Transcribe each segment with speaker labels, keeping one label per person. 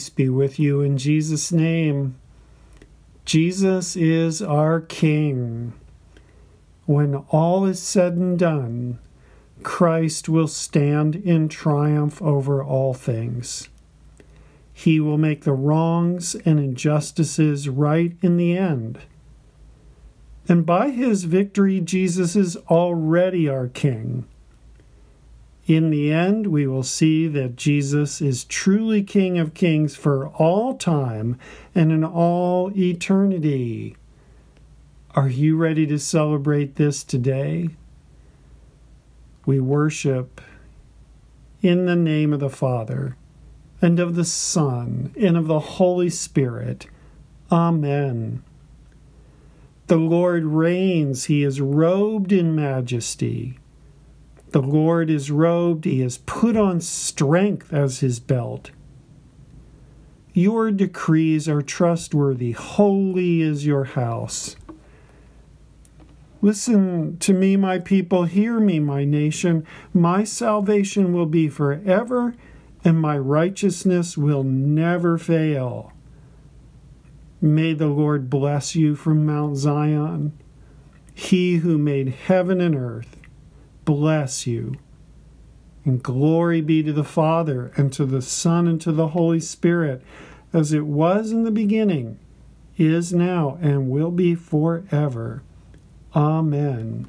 Speaker 1: Peace be with you in Jesus' name. Jesus is our King. When all is said and done, Christ will stand in triumph over all things. He will make the wrongs and injustices right in the end. And by his victory, Jesus is already our King. In the end, we will see that Jesus is truly King of Kings for all time and in all eternity. Are you ready to celebrate this today? We worship in the name of the Father, and of the Son, and of the Holy Spirit. Amen. The Lord reigns, he is robed in majesty. The Lord is robed, he has put on strength as his belt. Your decrees are trustworthy, holy is your house. Listen to me, my people, hear me, my nation. My salvation will be forever, and my righteousness will never fail. May the Lord bless you from Mount Zion. He who made heaven and earth bless you. And glory be to the Father, and to the Son, and to the Holy Spirit, as it was in the beginning, is now, and will be forever. Amen.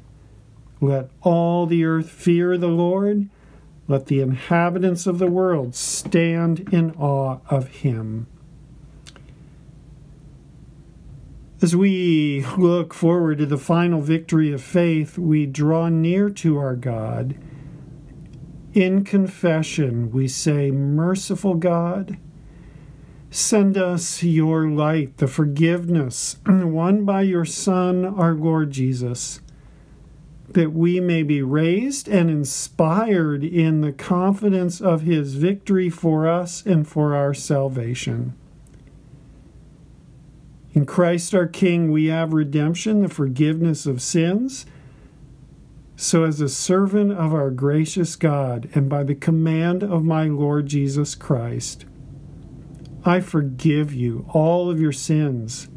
Speaker 1: Let all the earth fear the Lord. Let the inhabitants of the world stand in awe of him. As we look forward to the final victory of faith, we draw near to our God. In confession, we say, Merciful God, send us your light, the forgiveness won by your Son, our Lord Jesus, that we may be raised and inspired in the confidence of his victory for us and for our salvation. In Christ our King, we have redemption, the forgiveness of sins. So, as a servant of our gracious God, and by the command of my Lord Jesus Christ, I forgive you all of your sins.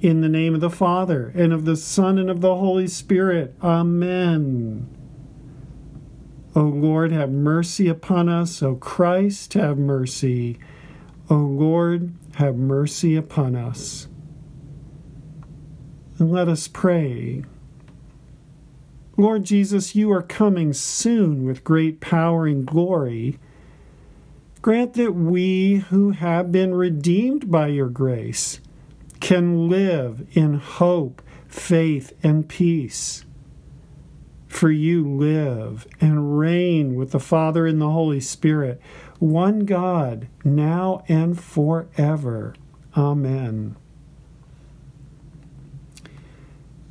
Speaker 1: In the name of the Father, and of the Son, and of the Holy Spirit. Amen. O Lord, have mercy upon us. O Christ, have mercy. O Lord, have mercy upon us. And let us pray. Lord Jesus, you are coming soon with great power and glory. Grant that we who have been redeemed by your grace can live in hope, faith, and peace. For you live and reign with the Father and the Holy Spirit one God, now and forever. Amen.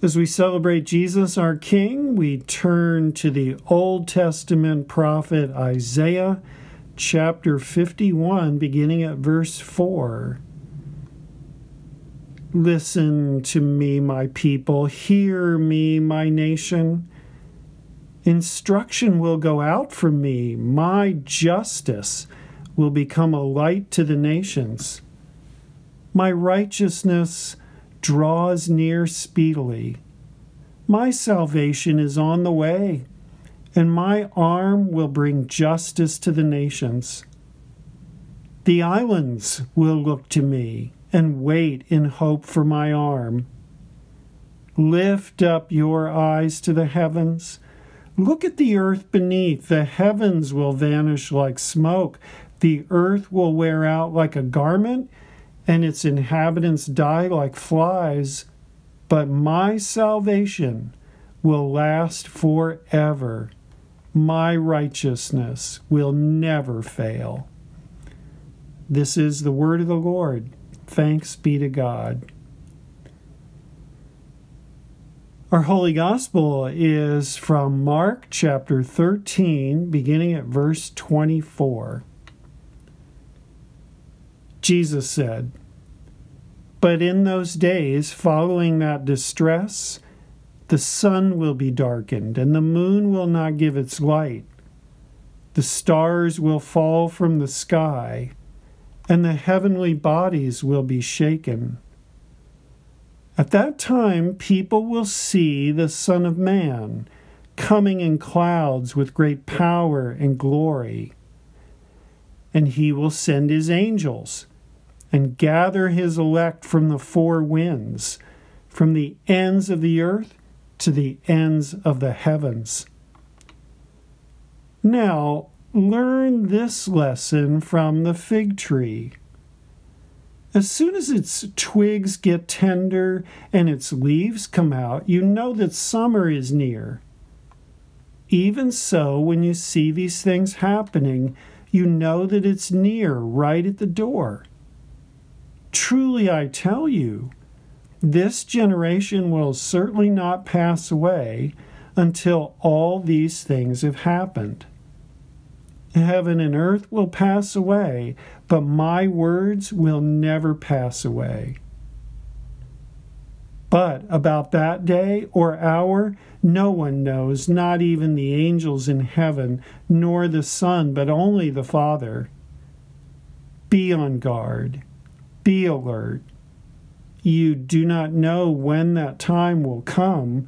Speaker 1: As we celebrate Jesus, our King, we turn to the Old Testament prophet Isaiah, chapter 51, beginning at verse 4. Listen to me, my people. Hear me, my nation. Instruction will go out from me. My justice will become a light to the nations. My righteousness draws near speedily. My salvation is on the way, and my arm will bring justice to the nations. The islands will look to me and wait in hope for my arm. Lift up your eyes to the heavens Look at the earth beneath. The heavens will vanish like smoke. The earth will wear out like a garment, and its inhabitants die like flies. But my salvation will last forever. My righteousness will never fail. This is the word of the Lord. Thanks be to God. Our Holy Gospel is from Mark chapter 13, beginning at verse 24. Jesus said, But in those days following that distress, the sun will be darkened, and the moon will not give its light. The stars will fall from the sky, and the heavenly bodies will be shaken. At that time, people will see the Son of Man coming in clouds with great power and glory. And he will send his angels and gather his elect from the four winds, from the ends of the earth to the ends of the heavens. Now, learn this lesson from the fig tree. As soon as its twigs get tender and its leaves come out, you know that summer is near. Even so, when you see these things happening, you know that it's near, right at the door. Truly, I tell you, this generation will certainly not pass away until all these things have happened. Heaven and earth will pass away, but my words will never pass away. But about that day or hour, no one knows, not even the angels in heaven, nor the Son, but only the Father. Be on guard, be alert. You do not know when that time will come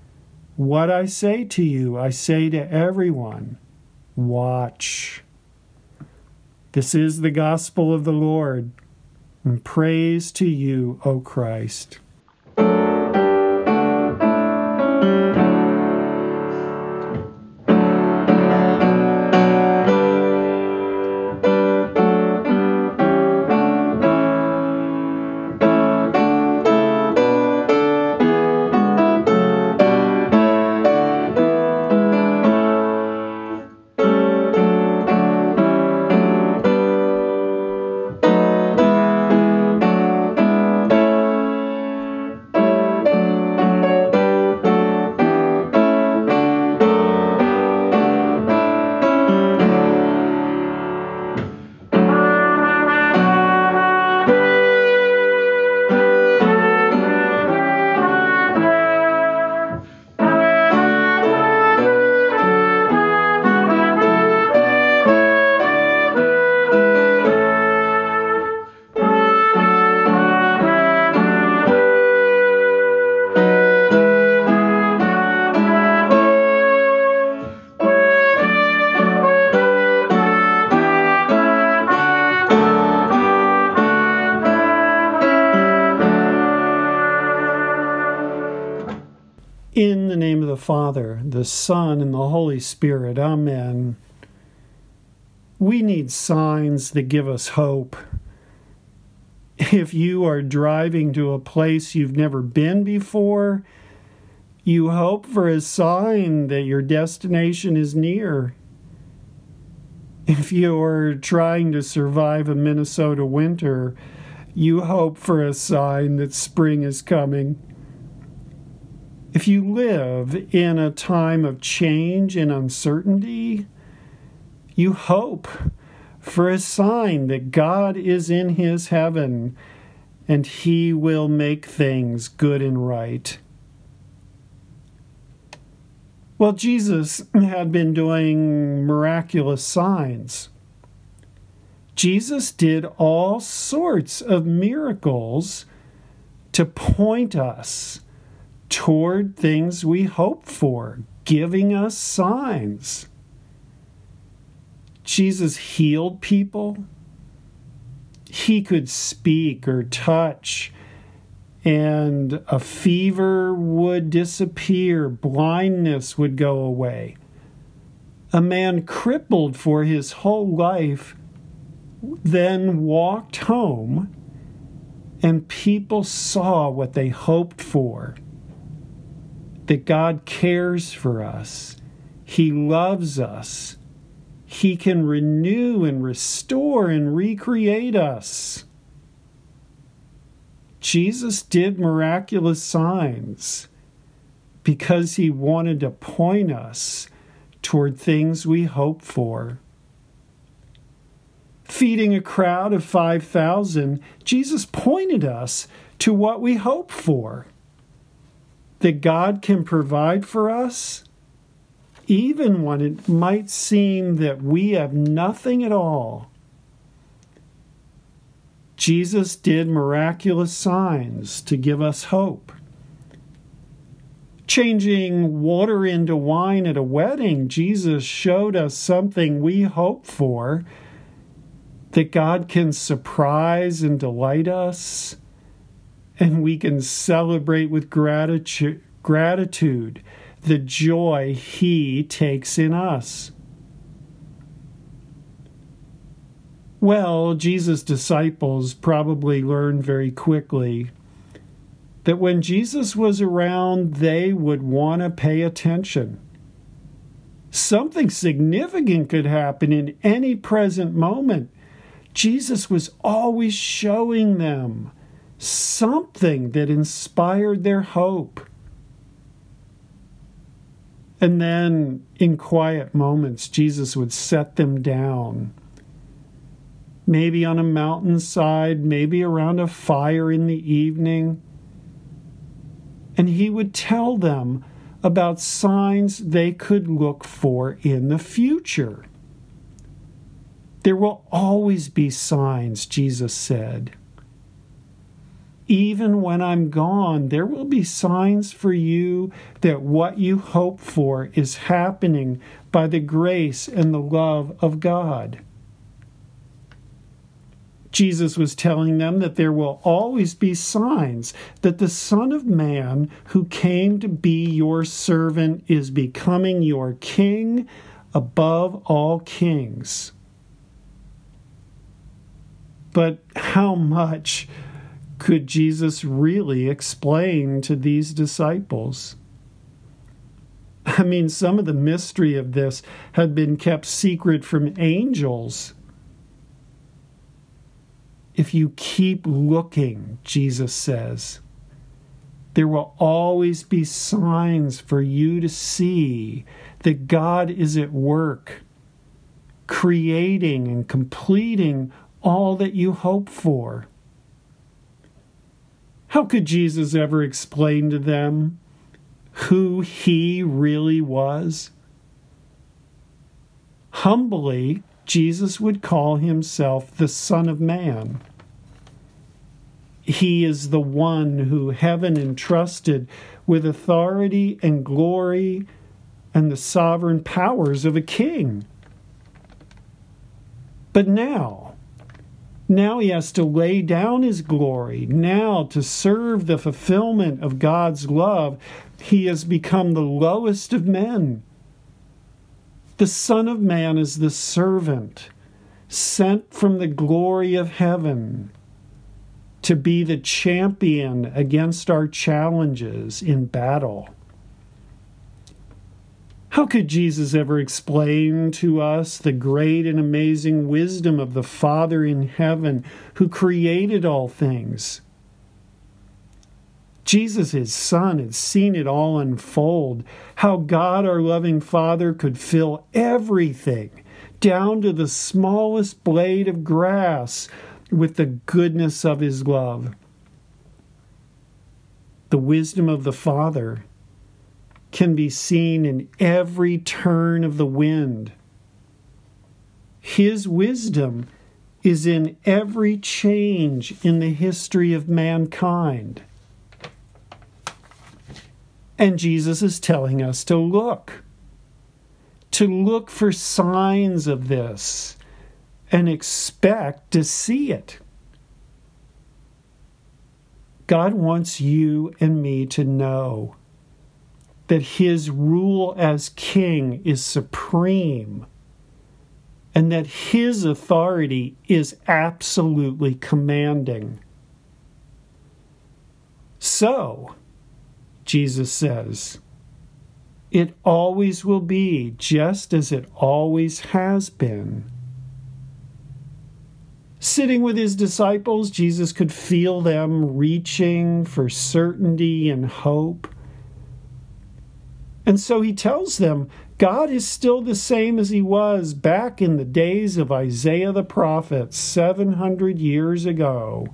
Speaker 1: What I say to you, I say to everyone watch. This is the gospel of the Lord. And praise to you, O Christ. The Son, and the Holy Spirit. Amen. We need signs that give us hope. If you are driving to a place you've never been before, you hope for a sign that your destination is near. If you're trying to survive a Minnesota winter, you hope for a sign that spring is coming. If you live in a time of change and uncertainty, you hope for a sign that God is in his heaven and he will make things good and right. Well, Jesus had been doing miraculous signs. Jesus did all sorts of miracles to point us toward things we hope for, giving us signs. Jesus healed people. He could speak or touch, and a fever would disappear, blindness would go away. A man crippled for his whole life then walked home, and people saw what they hoped for that God cares for us, He loves us, He can renew and restore and recreate us. Jesus did miraculous signs because he wanted to point us toward things we hope for. Feeding a crowd of 5,000, Jesus pointed us to what we hope for that God can provide for us, even when it might seem that we have nothing at all. Jesus did miraculous signs to give us hope. Changing water into wine at a wedding, Jesus showed us something we hope for that God can surprise and delight us and we can celebrate with gratitude, gratitude the joy He takes in us. Well, Jesus' disciples probably learned very quickly that when Jesus was around, they would want to pay attention. Something significant could happen in any present moment. Jesus was always showing them something that inspired their hope. And then, in quiet moments, Jesus would set them down. Maybe on a mountainside, maybe around a fire in the evening. And he would tell them about signs they could look for in the future. There will always be signs, Jesus said even when I'm gone, there will be signs for you that what you hope for is happening by the grace and the love of God. Jesus was telling them that there will always be signs that the Son of Man, who came to be your servant, is becoming your king above all kings. But how much could Jesus really explain to these disciples? I mean, some of the mystery of this had been kept secret from angels. If you keep looking, Jesus says, there will always be signs for you to see that God is at work, creating and completing all that you hope for. How could Jesus ever explain to them who he really was? Humbly, Jesus would call himself the Son of Man. He is the one who heaven entrusted with authority and glory and the sovereign powers of a king. But now, now he has to lay down his glory. Now, to serve the fulfillment of God's love, he has become the lowest of men. The Son of Man is the servant sent from the glory of heaven to be the champion against our challenges in battle. How could Jesus ever explain to us the great and amazing wisdom of the Father in heaven who created all things? Jesus, his Son, had seen it all unfold. How God, our loving Father, could fill everything, down to the smallest blade of grass, with the goodness of his love. The wisdom of the Father can be seen in every turn of the wind. His wisdom is in every change in the history of mankind. And Jesus is telling us to look, to look for signs of this and expect to see it. God wants you and me to know that his rule as king is supreme and that his authority is absolutely commanding. So, Jesus says, it always will be just as it always has been. Sitting with his disciples, Jesus could feel them reaching for certainty and hope. And so he tells them God is still the same as he was back in the days of Isaiah the prophet 700 years ago.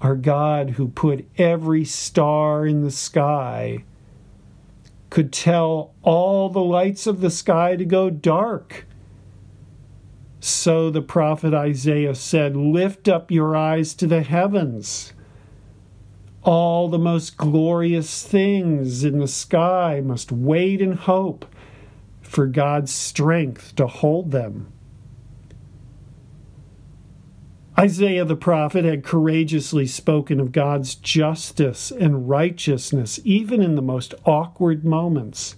Speaker 1: Our God, who put every star in the sky, could tell all the lights of the sky to go dark. So the prophet Isaiah said, Lift up your eyes to the heavens all the most glorious things in the sky must wait and hope for God's strength to hold them. Isaiah the prophet had courageously spoken of God's justice and righteousness, even in the most awkward moments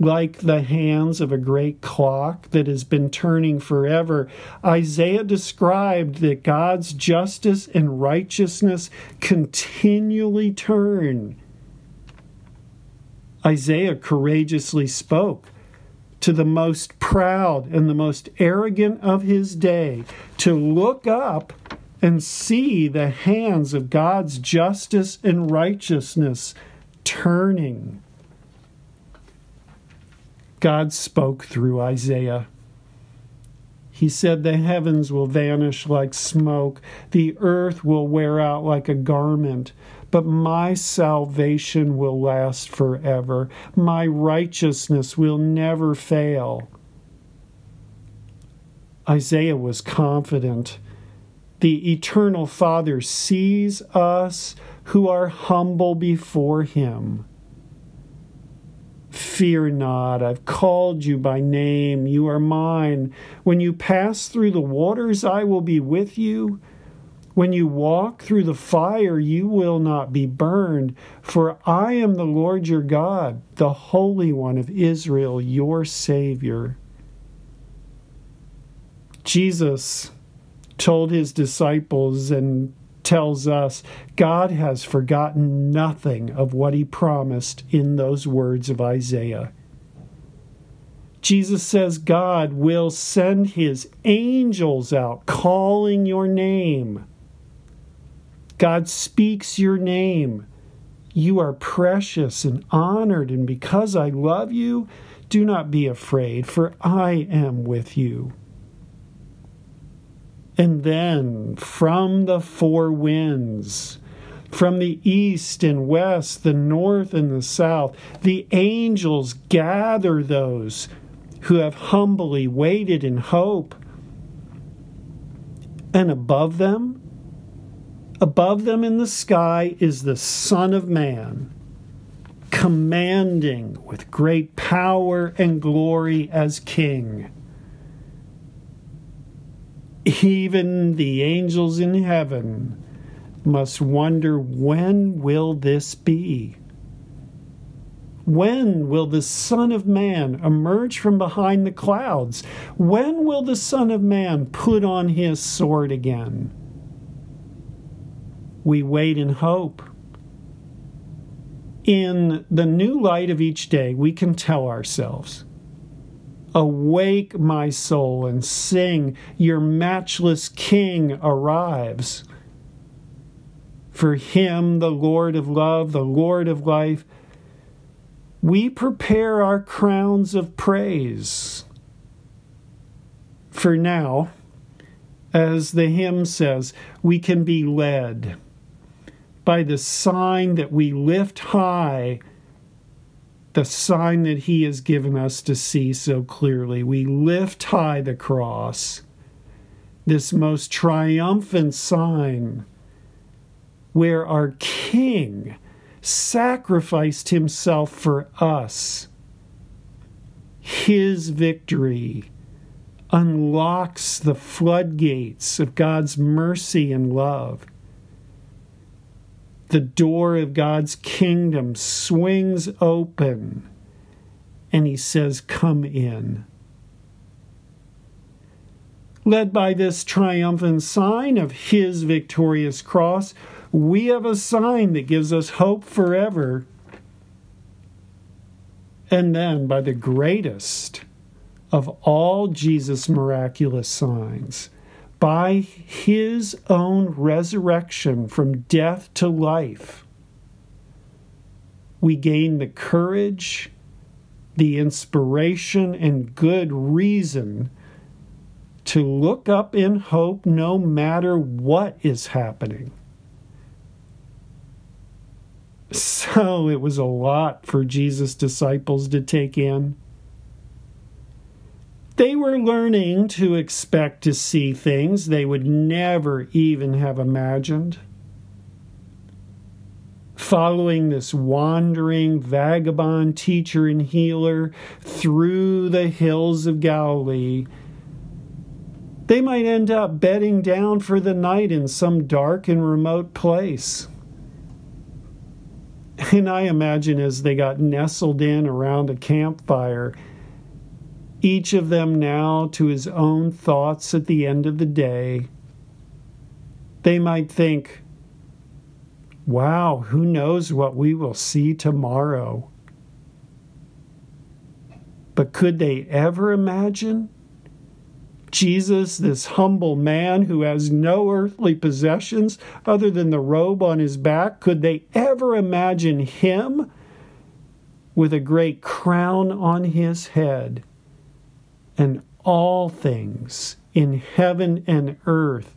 Speaker 1: like the hands of a great clock that has been turning forever, Isaiah described that God's justice and righteousness continually turn. Isaiah courageously spoke to the most proud and the most arrogant of his day to look up and see the hands of God's justice and righteousness turning. God spoke through Isaiah. He said, The heavens will vanish like smoke, the earth will wear out like a garment, but my salvation will last forever. My righteousness will never fail. Isaiah was confident. The eternal Father sees us who are humble before him. Fear not, I've called you by name, you are mine. When you pass through the waters, I will be with you. When you walk through the fire, you will not be burned, for I am the Lord your God, the Holy One of Israel, your Savior. Jesus told his disciples and tells us God has forgotten nothing of what he promised in those words of Isaiah. Jesus says God will send his angels out calling your name. God speaks your name. You are precious and honored, and because I love you, do not be afraid, for I am with you. And then from the four winds, from the east and west, the north and the south, the angels gather those who have humbly waited in hope. And above them, above them in the sky, is the Son of Man, commanding with great power and glory as King even the angels in heaven must wonder when will this be? When will the Son of Man emerge from behind the clouds? When will the Son of Man put on his sword again? We wait in hope. In the new light of each day, we can tell ourselves Awake, my soul, and sing, your matchless King arrives. For him, the Lord of love, the Lord of life, we prepare our crowns of praise. For now, as the hymn says, we can be led by the sign that we lift high the sign that He has given us to see so clearly. We lift high the cross, this most triumphant sign where our King sacrificed Himself for us. His victory unlocks the floodgates of God's mercy and love the door of God's kingdom swings open and he says, Come in. Led by this triumphant sign of his victorious cross, we have a sign that gives us hope forever. And then, by the greatest of all Jesus' miraculous signs, by his own resurrection from death to life, we gain the courage, the inspiration, and good reason to look up in hope no matter what is happening. So it was a lot for Jesus' disciples to take in. They were learning to expect to see things they would never even have imagined. Following this wandering vagabond teacher and healer through the hills of Galilee, they might end up bedding down for the night in some dark and remote place. And I imagine as they got nestled in around a campfire, each of them now to his own thoughts at the end of the day, they might think, wow, who knows what we will see tomorrow? But could they ever imagine? Jesus, this humble man who has no earthly possessions other than the robe on his back, could they ever imagine him with a great crown on his head? And all things in heaven and earth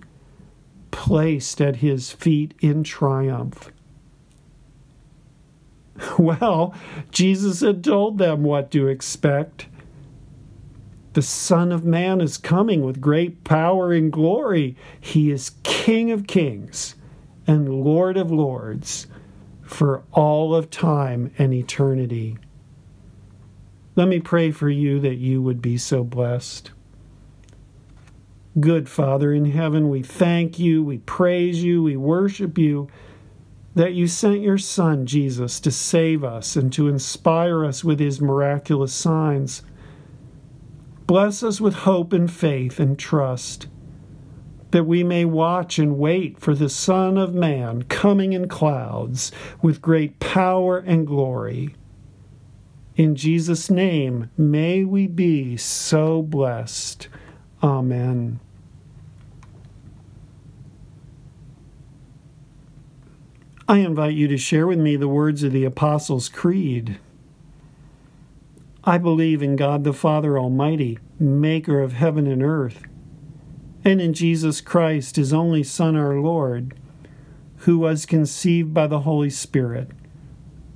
Speaker 1: placed at his feet in triumph. Well, Jesus had told them what to expect. The Son of Man is coming with great power and glory. He is King of kings and Lord of lords for all of time and eternity. Let me pray for you that you would be so blessed. Good Father in heaven, we thank you, we praise you, we worship you that you sent your Son, Jesus, to save us and to inspire us with his miraculous signs. Bless us with hope and faith and trust, that we may watch and wait for the Son of Man coming in clouds with great power and glory. In Jesus' name, may we be so blessed. Amen. I invite you to share with me the words of the Apostles' Creed. I believe in God the Father Almighty, maker of heaven and earth, and in Jesus Christ, his only Son, our Lord, who was conceived by the Holy Spirit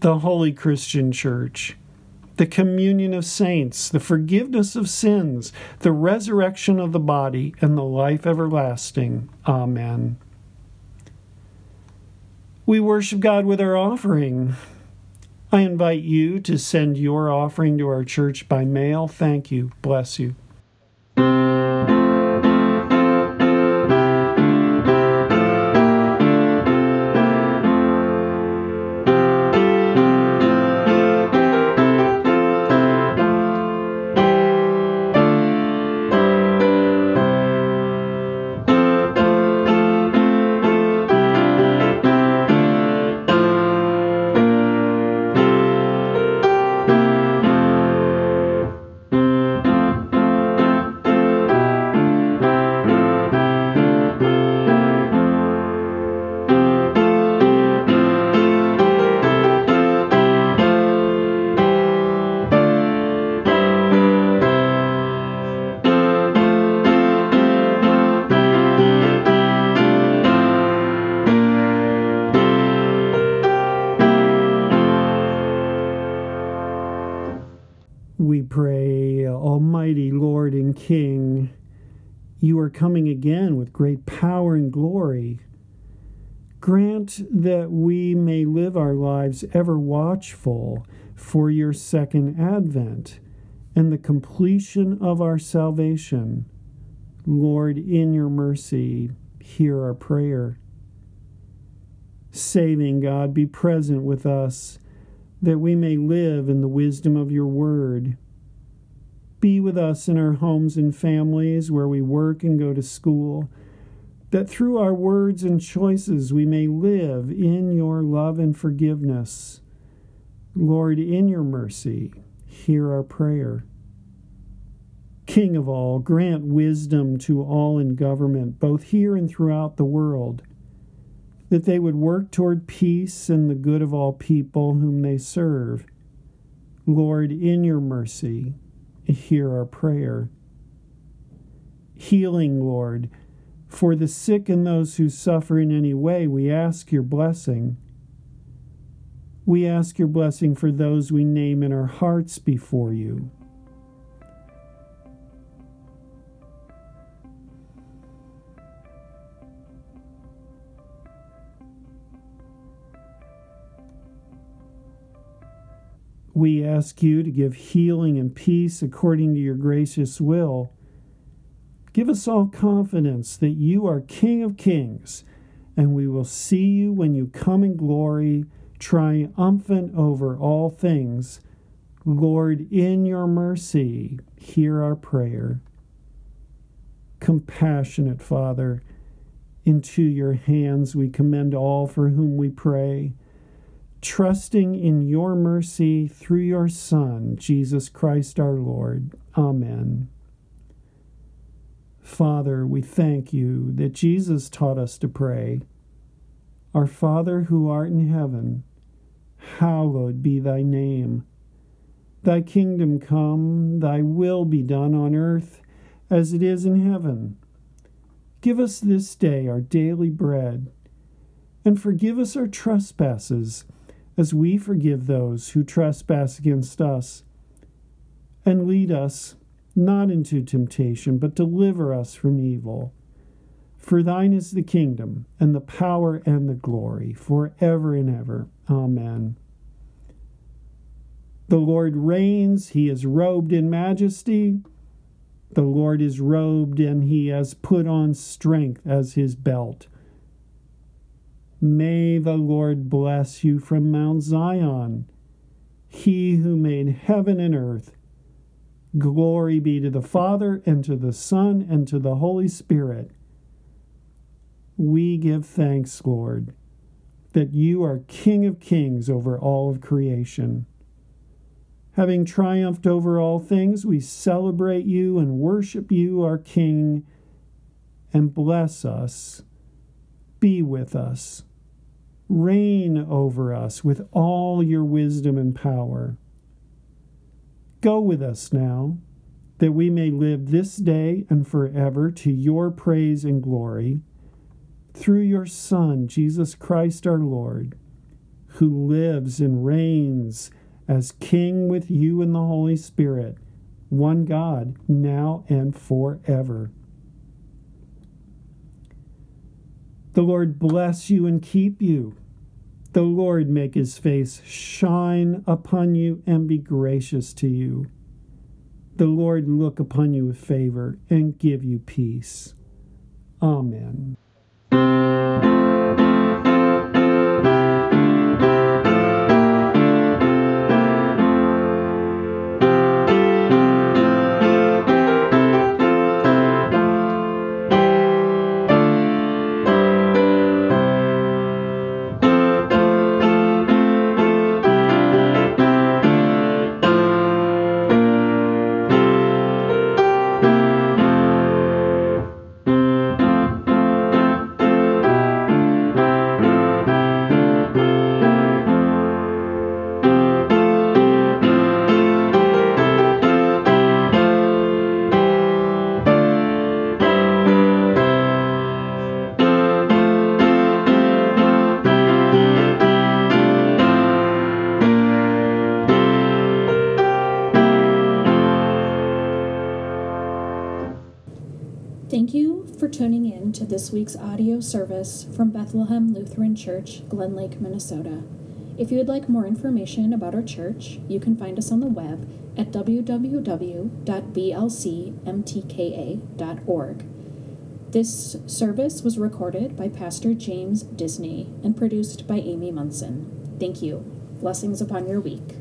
Speaker 1: the Holy Christian Church, the communion of saints, the forgiveness of sins, the resurrection of the body, and the life everlasting. Amen. We worship God with our offering. I invite you to send your offering to our church by mail. Thank you. Bless you. Grant that we may live our lives ever watchful for your second advent and the completion of our salvation. Lord, in your mercy, hear our prayer. Saving God, be present with us that we may live in the wisdom of your word. Be with us in our homes and families where we work and go to school, that through our words and choices we may live in your love and forgiveness. Lord, in your mercy, hear our prayer. King of all, grant wisdom to all in government, both here and throughout the world, that they would work toward peace and the good of all people whom they serve. Lord, in your mercy, hear our prayer. Healing, Lord, for the sick and those who suffer in any way, we ask your blessing. We ask your blessing for those we name in our hearts before you. We ask you to give healing and peace according to your gracious will. Give us all confidence that you are King of kings, and we will see you when you come in glory, triumphant over all things. Lord, in your mercy, hear our prayer. Compassionate Father, into your hands we commend all for whom we pray trusting in your mercy through your Son, Jesus Christ our Lord. Amen. Father, we thank you that Jesus taught us to pray. Our Father who art in heaven, hallowed be thy name. Thy kingdom come, thy will be done on earth as it is in heaven. Give us this day our daily bread, and forgive us our trespasses as we forgive those who trespass against us. And lead us not into temptation, but deliver us from evil. For thine is the kingdom, and the power, and the glory, for ever and ever. Amen. The Lord reigns, he is robed in majesty. The Lord is robed, and he has put on strength as his belt. May the Lord bless you from Mount Zion, he who made heaven and earth. Glory be to the Father, and to the Son, and to the Holy Spirit. We give thanks, Lord, that you are King of kings over all of creation. Having triumphed over all things, we celebrate you and worship you, our King, and bless us. Be with us Reign over us with all your wisdom and power. Go with us now, that we may live this day and forever to your praise and glory, through your Son, Jesus Christ our Lord, who lives and reigns as King with you in the Holy Spirit, one God, now and forever. The Lord bless you and keep you. The Lord make his face shine upon you and be gracious to you. The Lord look upon you with favor and give you peace. Amen.
Speaker 2: Service from Bethlehem Lutheran Church, Glen Lake, Minnesota. If you would like more information about our church, you can find us on the web at www.blcmtka.org. This service was recorded by Pastor James Disney and produced by Amy Munson. Thank you. Blessings upon your week.